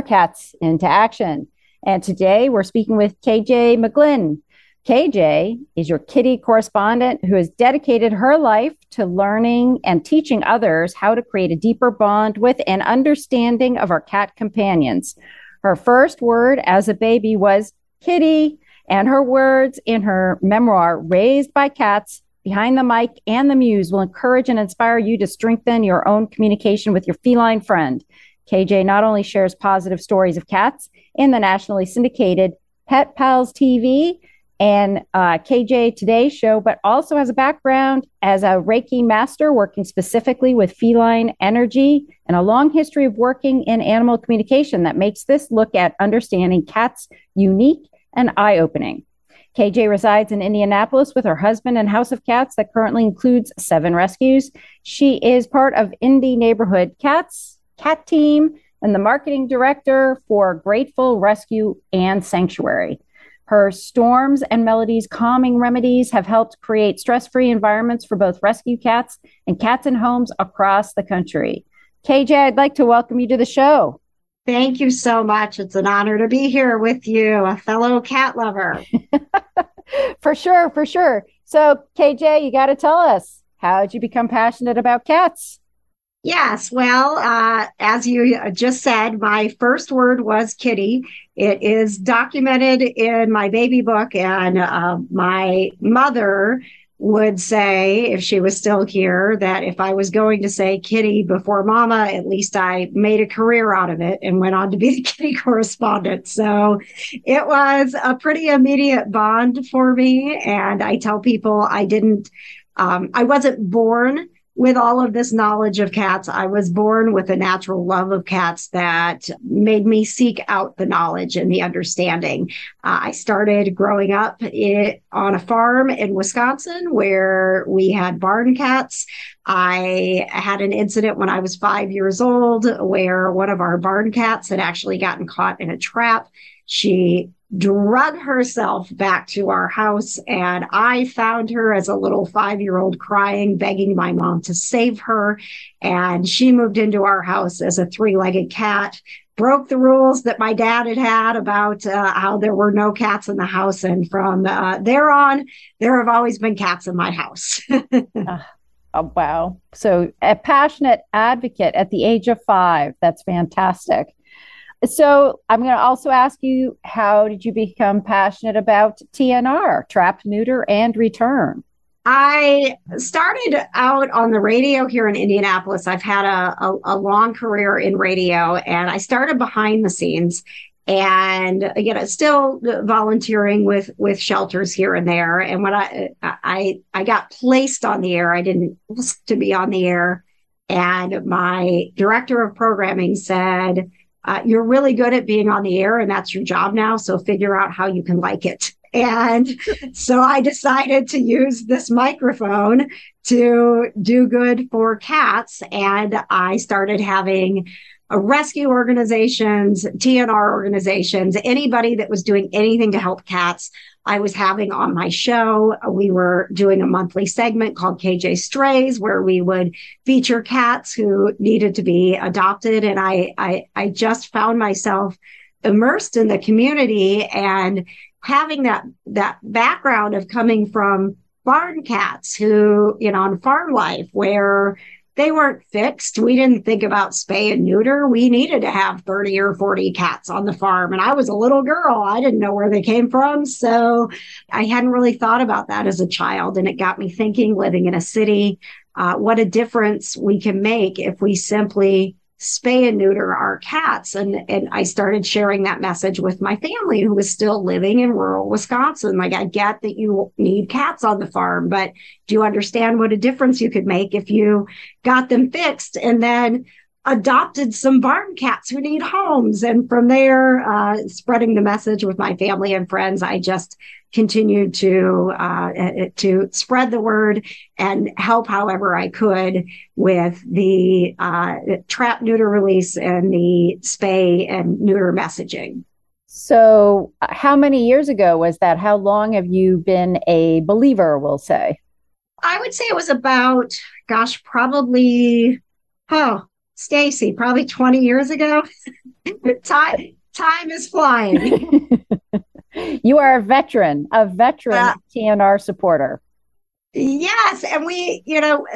cats into action. And today we're speaking with KJ McGlinn. KJ is your kitty correspondent who has dedicated her life to learning and teaching others how to create a deeper bond with and understanding of our cat companions. Her first word as a baby was kitty, and her words in her memoir, Raised by Cats, Behind the Mic and the Meows, will encourage and inspire you to strengthen your own communication with your feline friend. KJ not only shares positive stories of cats in the nationally syndicated Pet Pals TV and uh, KJ Today show, but also has a background as a Reiki master working specifically with feline energy and a long history of working in animal communication that makes this look at understanding cats unique and eye opening. KJ resides in Indianapolis with her husband and house of cats that currently includes seven rescues. She is part of Indy Neighborhood Cats, Cat Team, and the marketing director for Grateful Rescue and Sanctuary. Her storms and melodies calming remedies have helped create stress free environments for both rescue cats and cats in homes across the country. KJ, I'd like to welcome you to the show. Thank you so much. It's an honor to be here with you, a fellow cat lover. for sure, for sure. So, KJ, you got to tell us how did you become passionate about cats? Yes, well, uh, as you just said, my first word was kitty. It is documented in my baby book, and uh, my mother would say, if she was still here, that if I was going to say kitty before mama, at least I made a career out of it and went on to be the kitty correspondent. So it was a pretty immediate bond for me. And I tell people I didn't, um, I wasn't born with all of this knowledge of cats, I was born with a natural love of cats that made me seek out the knowledge and the understanding. Uh, I started growing up it, on a farm in Wisconsin where we had barn cats. I had an incident when I was five years old where one of our barn cats had actually gotten caught in a trap. She drug herself back to our house. And I found her as a little five year old crying, begging my mom to save her. And she moved into our house as a three legged cat. Broke the rules that my dad had had about uh, how there were no cats in the house. And from uh, there on, there have always been cats in my house. oh, oh, wow. So, a passionate advocate at the age of five. That's fantastic. So I'm going to also ask you, how did you become passionate about TNR, trap, neuter, and return? I started out on the radio here in Indianapolis. I've had a, a, a, long career in radio, and I started behind the scenes, and you know, still volunteering with with shelters here and there. And when I I I got placed on the air, I didn't to be on the air, and my director of programming said uh, you're really good at being on the air and that's your job now. So figure out how you can like it. And so I decided to use this microphone to do good for cats. And I started having rescue organizations, TNR organizations, anybody that was doing anything to help cats. I was having on my show. Uh, we were doing a monthly segment called KJ Strays, where we would feature cats who needed to be adopted. And I, I, I just found myself immersed in the community and having that, that background of coming from barn cats who, you know, on farm life where they weren't fixed. We didn't think about spay and neuter. We needed to have 30 or 40 cats on the farm. And I was a little girl. I didn't know where they came from. So I hadn't really thought about that as a child. And it got me thinking living in a city, uh, what a difference we can make if we simply spay and neuter our cats. And, and I started sharing that message with my family who was still living in rural Wisconsin. Like, I get that you need cats on the farm, but do you understand what a difference you could make if you got them fixed? And then adopted some barn cats who need homes. And from there, uh, spreading the message with my family and friends, I just continued to uh, to spread the word and help however I could with the uh, trap neuter release and the spay and neuter messaging. So, how many years ago was that? How long have you been a believer? We'll say. I would say it was about, gosh, probably, oh, Stacy, probably 20 years ago. time, time is flying. you are a veteran, a veteran uh, TNR supporter. Yes. And we, you know,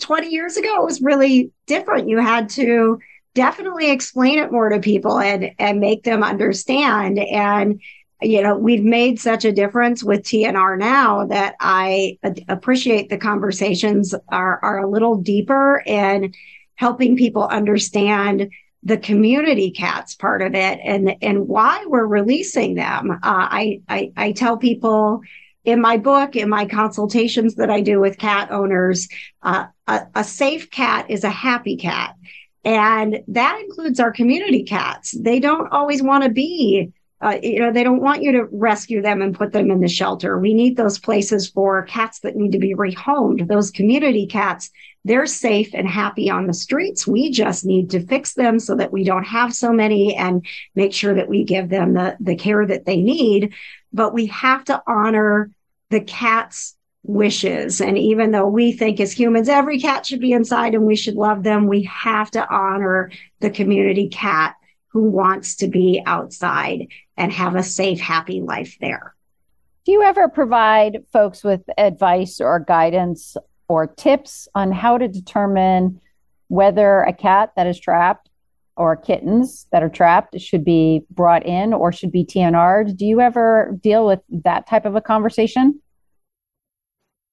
20 years ago, it was really different. You had to definitely explain it more to people and, and make them understand. And, you know, we've made such a difference with TNR now that I appreciate the conversations are, are a little deeper and helping people understand the community cats part of it and and why we're releasing them. Uh, I, I I tell people in my book, in my consultations that I do with cat owners, uh, a, a safe cat is a happy cat. And that includes our community cats. They don't always want to be uh, you know, they don't want you to rescue them and put them in the shelter. We need those places for cats that need to be rehomed. Those community cats, they're safe and happy on the streets. We just need to fix them so that we don't have so many and make sure that we give them the, the care that they need. But we have to honor the cat's wishes. And even though we think as humans, every cat should be inside and we should love them, we have to honor the community cat who wants to be outside and have a safe, happy life there. Do you ever provide folks with advice or guidance or tips on how to determine whether a cat that is trapped or kittens that are trapped should be brought in or should be TNR'd? Do you ever deal with that type of a conversation?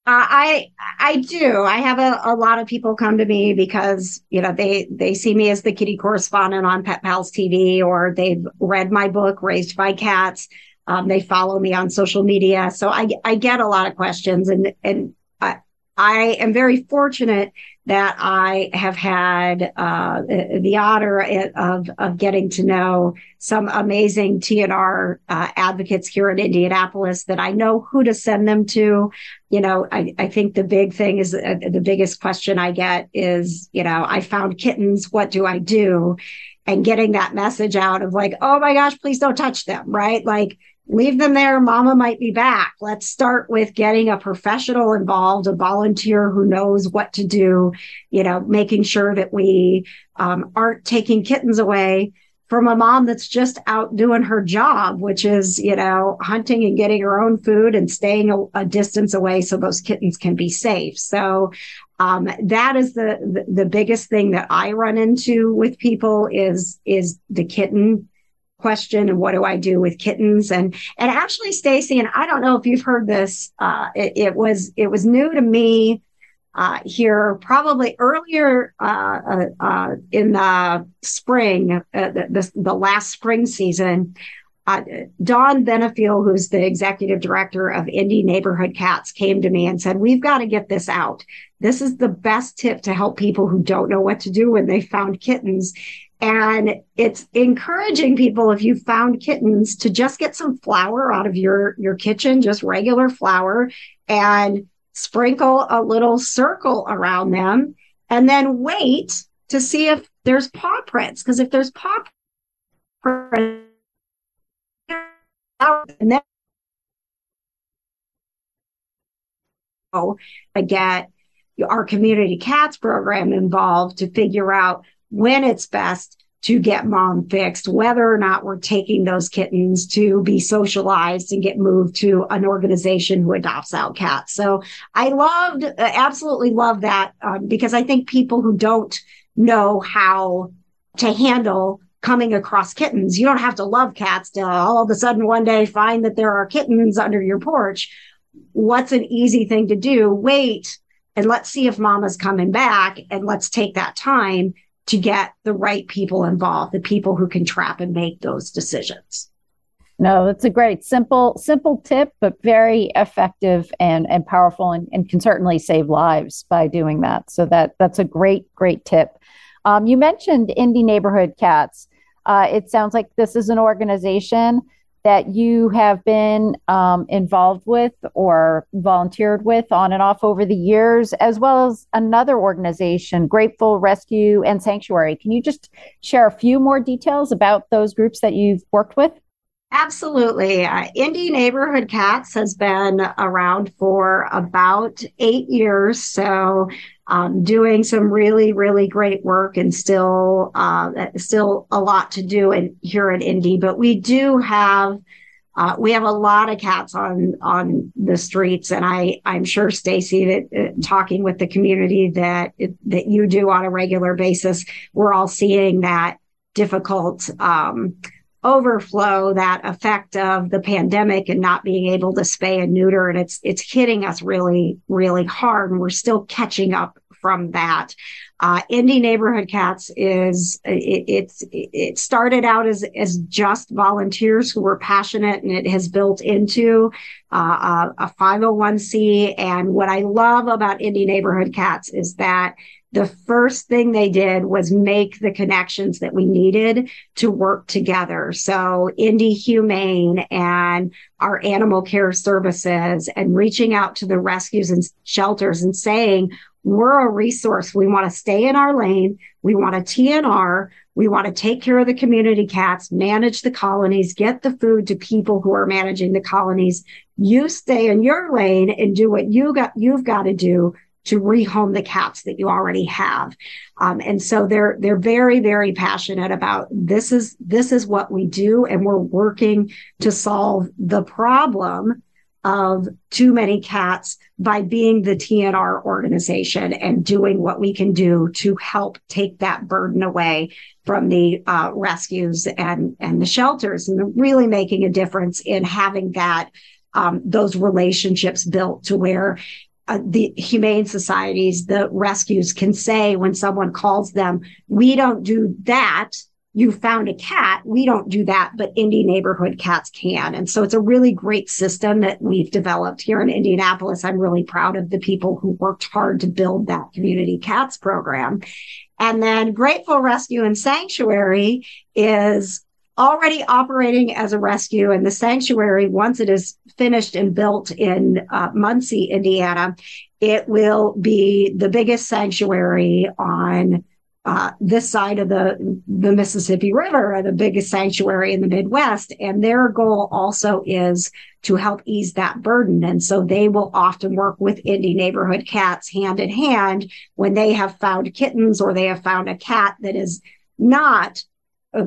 Uh, I I do. I have a, a lot of people come to me because you know they they see me as the kitty correspondent on Pet Pals TV, or they've read my book Raised by Cats. Um, they follow me on social media, so I I get a lot of questions, and and I am very fortunate that I have had uh, the honor of, of getting to know some amazing TNR uh, advocates here in Indianapolis that I know who to send them to. You know, I, I think the big thing is uh, the biggest question I get is, you know, I found kittens. What do I do? And getting that message out of like, oh my gosh, please don't touch them, right? Like, leave them there. Mama might be back. Let's start with getting a professional involved, a volunteer who knows what to do, you know, making sure that we um, aren't taking kittens away from a mom that's just out doing her job, which is, you know, hunting and getting her own food and staying a, a distance away so those kittens can be safe. So um, that is the, the, the biggest thing that I run into with people is is the kitten question and what do I do with kittens and and actually Stacy and I don't know if you've heard this uh, it, it, was it was new to me uh, here probably earlier uh, uh, uh in the spring uh, the, the, the last spring season Don Benefiel, who's the executive director of Indy Neighborhood Cats, came to me and said, We've got to get this out. This is the best tip to help people who don't know what to do when they found kittens. And it's encouraging people if you found kittens to just get some flour out of your, your kitchen, just regular flour and sprinkle a little circle around them and then wait to see if there's paw prints. Because if there's paw prints, and then I get our community cats program involved to figure out when it's best to get mom fixed, whether or not we're taking those kittens to be socialized and get moved to an organization who adopts out cats. So I loved, absolutely love that um, because I think people who don't know how to handle coming across kittens, you don't have to love cats to all of a sudden one day find that there are kittens under your porch. What's an easy thing to do? Wait and let's see if mama's coming back and let's take that time to get the right people involved, the people who can trap and make those decisions. No, that's a great simple simple tip, but very effective and and powerful, and, and can certainly save lives by doing that. So that that's a great great tip. Um, you mentioned Indy Neighborhood Cats. Uh, it sounds like this is an organization that you have been um, involved with or volunteered with on and off over the years, as well as another organization, Grateful Rescue and Sanctuary. Can you just share a few more details about those groups that you've worked with? Absolutely. Uh, Indy Neighborhood Cats has been around for about eight years. So, um, doing some really, really great work and still, uh, still a lot to do in, here at Indy. But we do have, uh, we have a lot of cats on on the streets, and I I'm sure Stacy that uh, talking with the community that that you do on a regular basis, we're all seeing that difficult. Um, overflow that effect of the pandemic and not being able to spay and neuter and it's it's hitting us really really hard and we're still catching up from that uh, Indy neighborhood cats is it, it's it started out as as just volunteers who were passionate and it has built into uh, a, a 501c and what i love about Indy neighborhood cats is that the first thing they did was make the connections that we needed to work together. So Indy Humane and our animal care services and reaching out to the rescues and shelters and saying, we're a resource. We want to stay in our lane. We want a TNR. We want to take care of the community cats, manage the colonies, get the food to people who are managing the colonies. You stay in your lane and do what you got, you've got to do to rehome the cats that you already have. Um, and so they're they're very very passionate about this is this is what we do, and we're working to solve the problem of too many cats by being the TNR organization and doing what we can do to help take that burden away from the uh, rescues and and the shelters, and really making a difference in having that um, those relationships built to where uh, the humane societies, the rescues can say when someone calls them, we don't do that. You found a cat. We don't do that, but Indy neighborhood cats can. And so it's a really great system that we've developed here in Indianapolis. I'm really proud of the people who worked hard to build that community cats program. And then Grateful Rescue and Sanctuary is already operating as a rescue and the sanctuary once it is finished and built in uh, muncie indiana it will be the biggest sanctuary on uh, this side of the the mississippi river are the biggest sanctuary in the midwest. And their goal also is to help ease that burden. And so they will often work with Indy neighborhood cats hand in hand when they have found kittens or they have found a cat that is not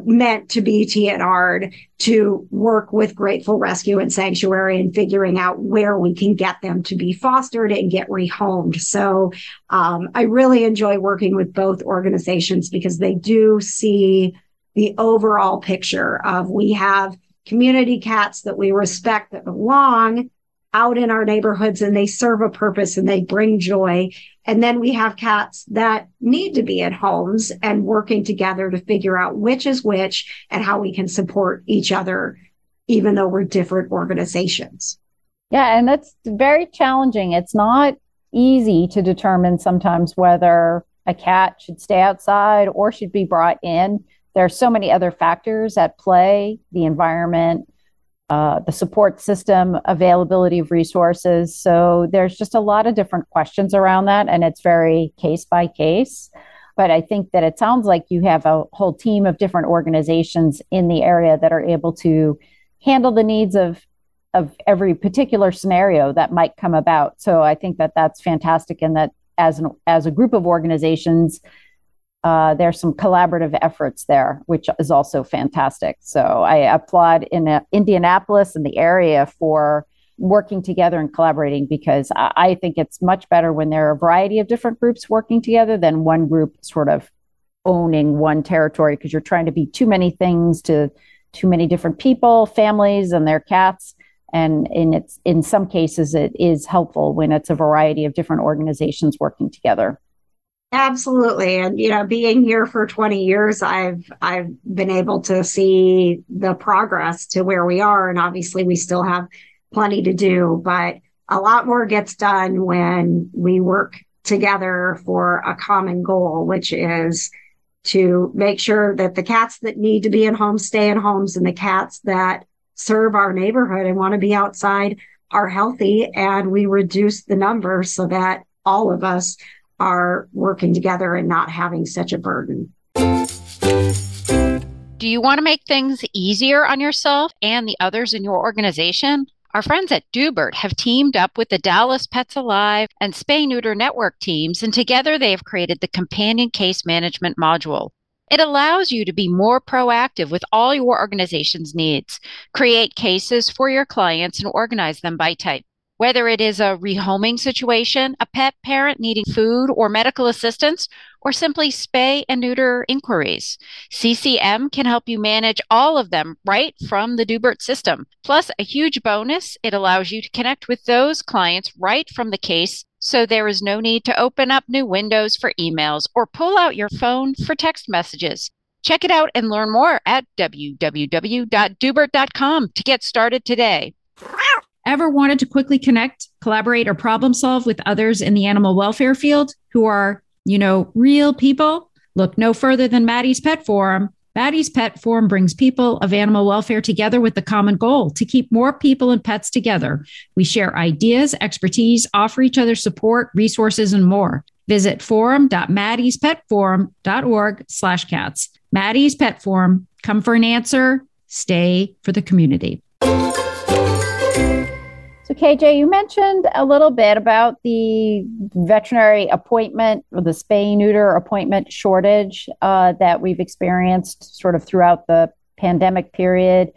meant to be TNR'd to work with Grateful Rescue and Sanctuary and figuring out where we can get them to be fostered and get rehomed. So um, I really enjoy working with both organizations because they do see the overall picture of we have community cats that we respect that belong out in our neighborhoods and they serve a purpose and they bring joy. And then we have cats that need to be at homes and working together to figure out which is which and how we can support each other, even though we're different organizations. Yeah, and that's very challenging. It's not easy to determine sometimes whether a cat should stay outside or should be brought in. There are so many other factors at play the environment, uh, the support system, availability of resources. So there's just a lot of different questions around that, and it's very case by case. But I think that it sounds like you have a whole team of different organizations in the area that are able to handle the needs of of every particular scenario that might come about. So I think that that's fantastic, and that as an as a group of organizations, uh, there's some collaborative efforts there, which is also fantastic. So I applaud in uh, Indianapolis and the area for working together and collaborating because I, I think it's much better when there are a variety of different groups working together than one group sort of owning one territory because you're trying to be too many things to too many different people, families, and their cats. And in it's in some cases, it is helpful when it's a variety of different organizations working together. Absolutely. And you know, being here for 20 years, I've I've been able to see the progress to where we are. And obviously we still have plenty to do, but a lot more gets done when we work together for a common goal, which is to make sure that the cats that need to be in homes stay in homes and the cats that serve our neighborhood and want to be outside are healthy and we reduce the number so that all of us are working together and not having such a burden. Do you want to make things easier on yourself and the others in your organization? Our friends at Doobert have teamed up with the Dallas Pets Alive and Spay Neuter Network teams, and together they have created the Companion Case Management module. It allows you to be more proactive with all your organization's needs, create cases for your clients, and organize them by type. Whether it is a rehoming situation, a pet parent needing food or medical assistance, or simply spay and neuter inquiries, CCM can help you manage all of them right from the Doobert system. Plus, a huge bonus, it allows you to connect with those clients right from the case so there is no need to open up new windows for emails or pull out your phone for text messages. Check it out and learn more at www.doobert.com to get started today. Ever wanted to quickly connect, collaborate, or problem solve with others in the animal welfare field who are, you know, real people? Look no further than Maddie's Pet Forum. Maddie's Pet Forum brings people of animal welfare together with the common goal to keep more people and pets together. We share ideas, expertise, offer each other support, resources, and more. Visit forum.maddiespetforum.org slash cats. Maddie's Pet Forum. Come for an answer. Stay for the community. KJ, you mentioned a little bit about the veterinary appointment or the spay neuter appointment shortage uh, that we've experienced sort of throughout the pandemic period.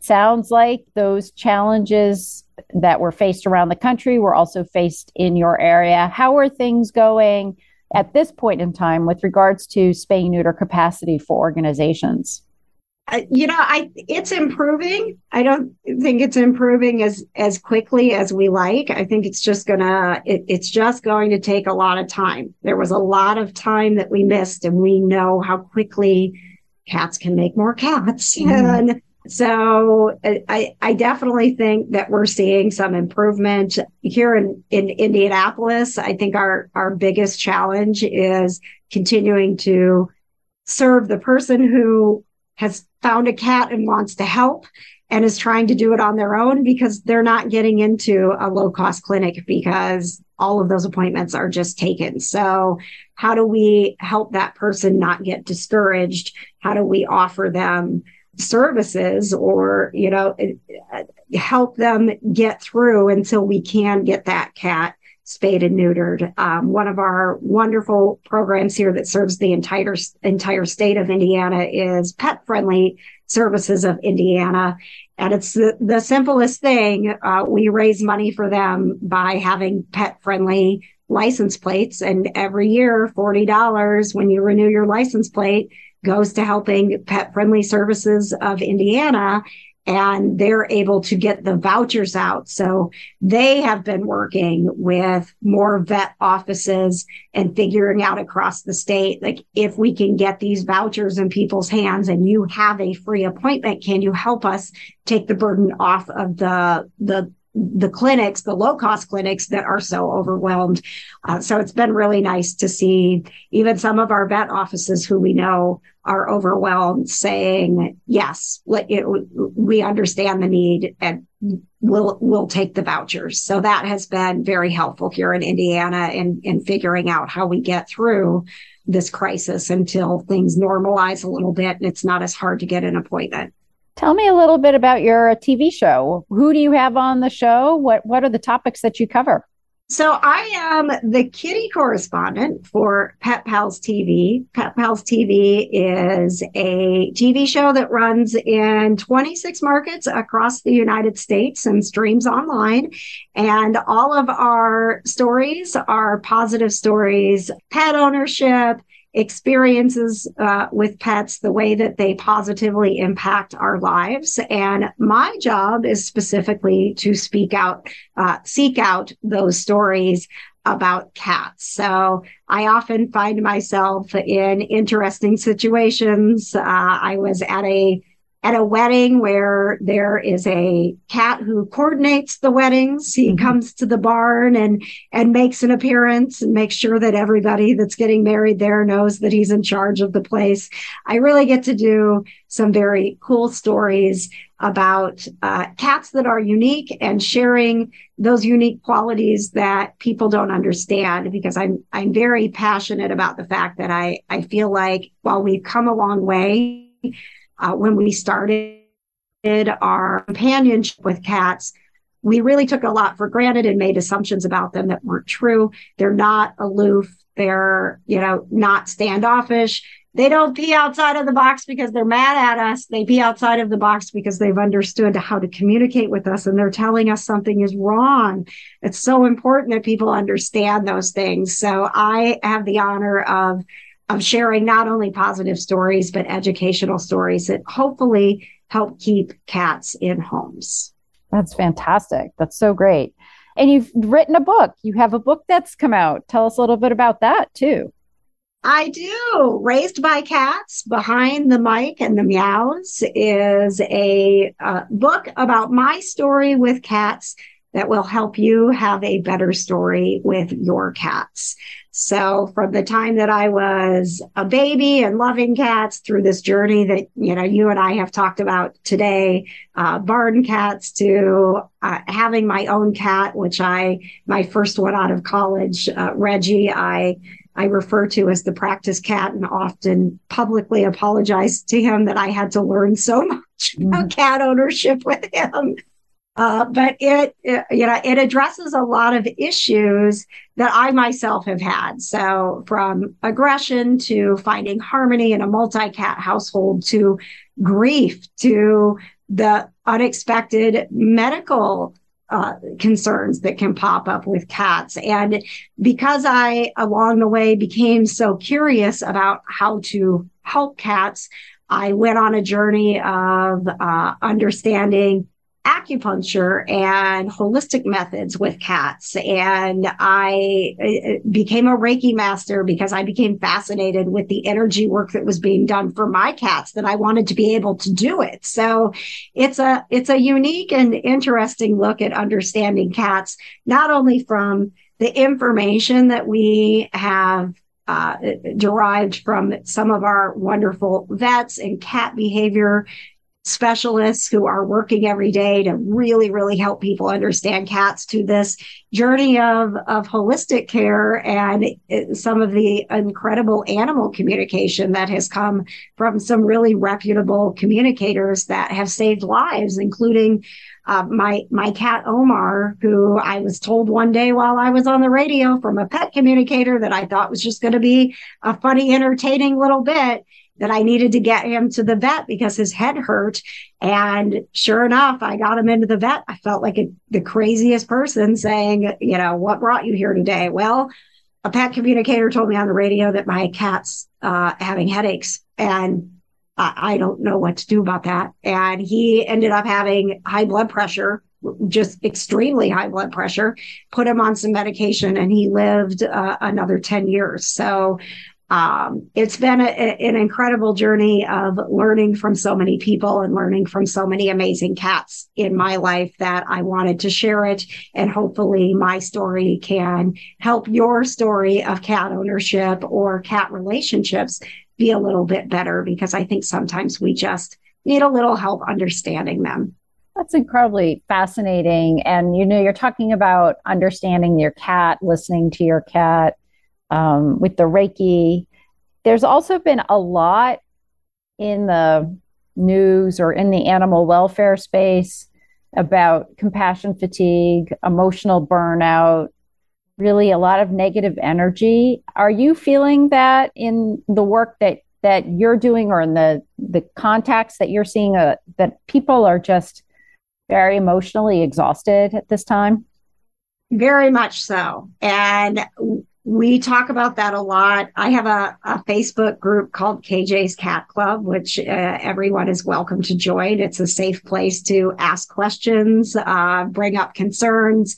Sounds like those challenges that were faced around the country were also faced in your area. How are things going at this point in time with regards to spay neuter capacity for organizations? You know i it's improving i don't think it's improving as as quickly as we like i think it's just gonna it, it's just going to take a lot of time there was a lot of time that we missed and we know how quickly cats can make more cats mm. and so I, I definitely think that we're seeing some improvement here in, in Indianapolis. I think our, our biggest challenge is continuing to serve the person who has found a cat and wants to help and is trying to do it on their own because they're not getting into a low cost clinic because all of those appointments are just taken. So how do we help that person not get discouraged? How do we offer them services or, you know, help them get through until we can get that cat spayed and neutered. Um, one of our wonderful programs here that serves the entire entire state of Indiana is Pet Friendly Services of Indiana, and it's the, the simplest thing. Uh, we raise money for them by having pet friendly license plates, and every year forty dollars when you renew your license plate goes to helping Pet Friendly Services of Indiana and they're able to get the vouchers out. So they have been working with more vet offices and figuring out across the state, like if we can get these vouchers in people's hands and you have a free appointment, can you help us take the burden off of the, the the clinics, the low cost clinics that are so overwhelmed. Uh, so it's been really nice to see even some of our vet offices who we know are overwhelmed saying, yes, it, we understand the need and we'll, we'll take the vouchers. So that has been very helpful here in Indiana in, in figuring out how we get through this crisis until things normalize a little bit and it's not as hard to get an appointment. Tell me a little bit about your TV show. Who do you have on the show? What what are the topics that you cover? So I am the kitty correspondent for Pet Pals TV. Pet Pals TV is a TV show that runs in 26 markets across the United States and streams online. And all of our stories are positive stories, pet ownership, experiences uh, with pets, the way that they positively impact our lives. And my job is specifically to speak out, uh, seek out those stories about cats. So I often find myself in interesting situations. Uh, I was at a at a wedding where there is a cat who coordinates the weddings. He mm-hmm. comes to the barn and and makes an appearance and makes sure that everybody that's getting married there knows that he's in charge of the place. I really get to do some very cool stories about uh, cats that are unique and sharing those unique qualities that people don't understand because I'm I'm very passionate about the fact that I I feel like while we've come a long way uh, when we started our companionship with cats, we really took a lot for granted and made assumptions about them that weren't true. They're not aloof. They're, you know, not standoffish. They don't pee outside of the box because they're mad at us. They pee outside of the box because they've understood how to communicate with us and they're telling us something is wrong. It's so important that people understand those things. So I have the honor of of sharing not only positive stories, but educational stories that hopefully help keep cats in homes. That's fantastic. That's so great. And you've written a book. You have a book that's come out. Tell us a little bit about that too. I do. Raised by Cats Behind the Mic and the Meows is a uh, book about my story with cats that will help you have a better story with your cats. So from the time that I was a baby and loving cats through this journey that, you know, you and I have talked about today, uh, barn cats to uh, having my own cat, which I, my first one out of college, uh, Reggie, I, I refer to as the practice cat and often publicly apologize to him that I had to learn so much about mm-hmm. cat ownership with him. Uh, but it, it, you know, it addresses a lot of issues that I myself have had. So from aggression to finding harmony in a multi-cat household to grief to the unexpected medical uh, concerns that can pop up with cats. And because I, along the way, became so curious about how to help cats, I went on a journey of uh, understanding acupuncture and holistic methods with cats. And I uh, became a Reiki master because I became fascinated with the energy work that was being done for my cats that I wanted to be able to do it. So it's a, it's a unique and interesting look at understanding cats, not only from the information that we have uh, derived from some of our wonderful vets and cat behavior specialists who are working every day to really, really help people understand cats to this journey of, of holistic care and some of the incredible animal communication that has come from some really reputable communicators that have saved lives, including uh, my my cat Omar, who I was told one day while I was on the radio from a pet communicator that I thought was just going to be a funny, entertaining little bit that I needed to get him to the vet because his head hurt. And sure enough, I got him into the vet. I felt like a, the craziest person saying, you know, what brought you here today? Well, a pet communicator told me on the radio that my cat's uh, having headaches and I, I don't know what to do about that. And he ended up having high blood pressure just extremely high blood pressure, put him on some medication, and he lived uh, another 10 years. So um, it's been a, an incredible journey of learning from so many people and learning from so many amazing cats in my life that I wanted to share it. And hopefully my story can help your story of cat ownership or cat relationships be a little bit better because I think sometimes we just need a little help understanding them. That's incredibly fascinating. And you know, you're talking about understanding your cat, listening to your cat, um, with the Reiki. There's also been a lot in the news or in the animal welfare space about compassion fatigue, emotional burnout, really a lot of negative energy. Are you feeling that in the work that that you're doing or in the the contacts that you're seeing uh, that people are just very emotionally exhausted at this time? Very much so. And we talk about that a lot. I have a, a Facebook group called KJ's Cat Club, which uh, everyone is welcome to join. It's a safe place to ask questions, uh, bring up concerns,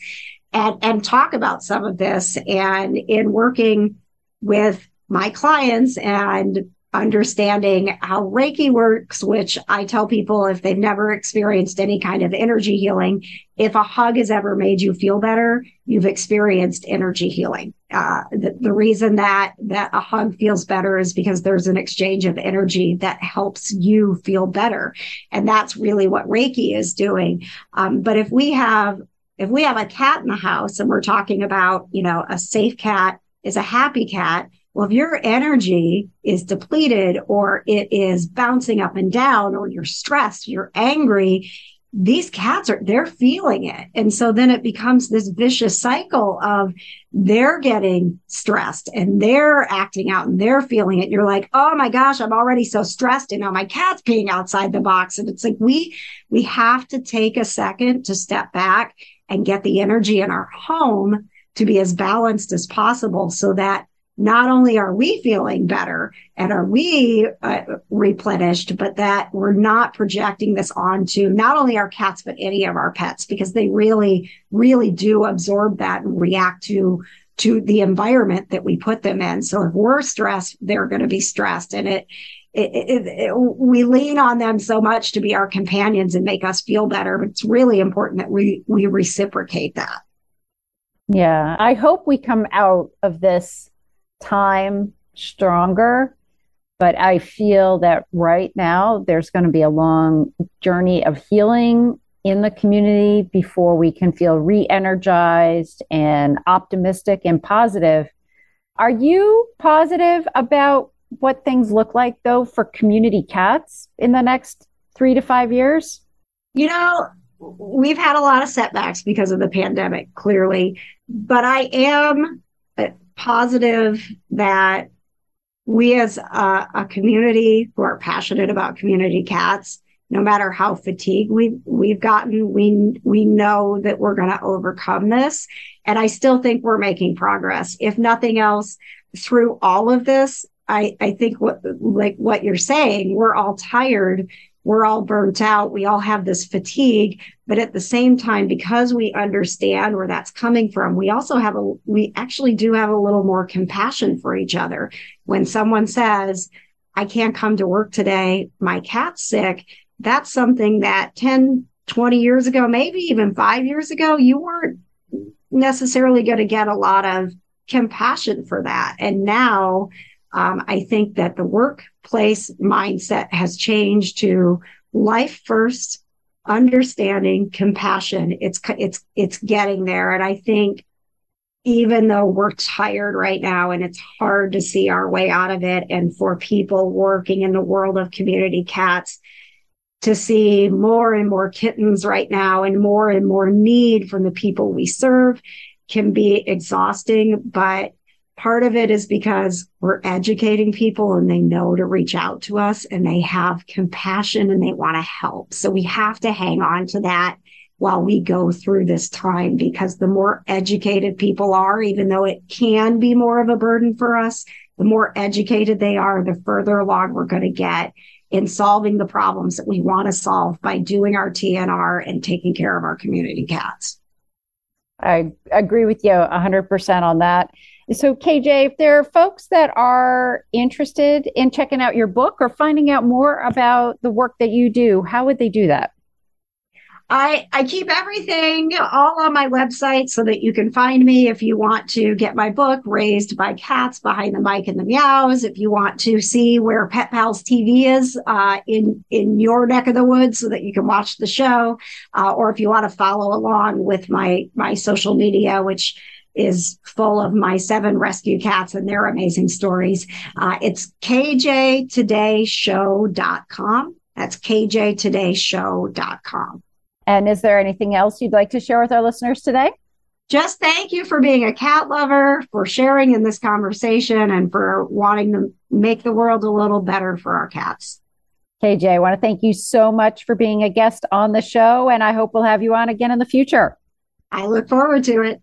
and, and talk about some of this. And in working with my clients and understanding how Reiki works, which I tell people if they've never experienced any kind of energy healing, if a hug has ever made you feel better, you've experienced energy healing. Uh, the, the reason that that a hug feels better is because there's an exchange of energy that helps you feel better, and that's really what Reiki is doing. Um, but if we have if we have a cat in the house and we're talking about you know a safe cat is a happy cat well, if your energy is depleted or it is bouncing up and down or you're stressed, you're angry, these cats are, they're feeling it. And so then it becomes this vicious cycle of they're getting stressed and they're acting out and they're feeling it. and You're like, oh my gosh, I'm already so stressed. And now my cat's peeing outside the box. And it's like, we, we have to take a second to step back and get the energy in our home to be as balanced as possible so that not only are we feeling better and are we uh, replenished, but that we're not projecting this onto not only our cats, but any of our pets, because they really, really do absorb that and react to to the environment that we put them in. So if we're stressed, they're going to be stressed, and it, it, it, it, we lean on them so much to be our companions and make us feel better. But it's really important that we we reciprocate that. Yeah, I hope we come out of this time stronger. But I feel that right now there's going to be a long journey of healing in the community before we can feel re energized and optimistic and positive. Are you positive about what things look like, though, for community cats in the next three to five years? You know, we've had a lot of setbacks because of the pandemic, clearly, but I am positive that we as a, a, community who are passionate about community cats, no matter how fatigued we've we've gotten, we we know that we're going to overcome this. And I still think we're making progress. If nothing else, through all of this, I, I think what like what you're saying, we're all tired we're all burnt out. We all have this fatigue. But at the same time, because we understand where that's coming from, we also have a, we actually do have a little more compassion for each other. When someone says, I can't come to work today, my cat's sick, that's something that 10, 20 years ago, maybe even five years ago, you weren't necessarily going to get a lot of compassion for that. And now, um, I think that the workplace mindset has changed to life first, understanding, compassion. It's it's it's getting there, and I think even though we're tired right now and it's hard to see our way out of it, and for people working in the world of community cats to see more and more kittens right now and more and more need from the people we serve can be exhausting, but part of it is because we're educating people and they know to reach out to us and they have compassion and they want to help. So we have to hang on to that while we go through this time because the more educated people are, even though it can be more of a burden for us, the more educated they are, the further along we're going to get in solving the problems that we want to solve by doing our TNR and taking care of our community cats. I agree with you 100% on that. So, KJ, if there are folks that are interested in checking out your book or finding out more about the work that you do, how would they do that? I, I keep everything all on my website so that you can find me if you want to get my book, Raised by Cats Behind the Mic and the Meows. If you want to see where Pet Pals TV is uh, in, in your neck of the woods so that you can watch the show, uh, or if you want to follow along with my, my social media, which is full of my seven rescue cats and their amazing stories. Uh, it's kjtodayshow.com. That's kjtodayshow.com. And is there anything else you'd like to share with our listeners today? Just thank you for being a cat lover, for sharing in this conversation, and for wanting to make the world a little better for our cats. KJ, I want to thank you so much for being a guest on the show, and I hope we'll have you on again in the future. I look forward to it.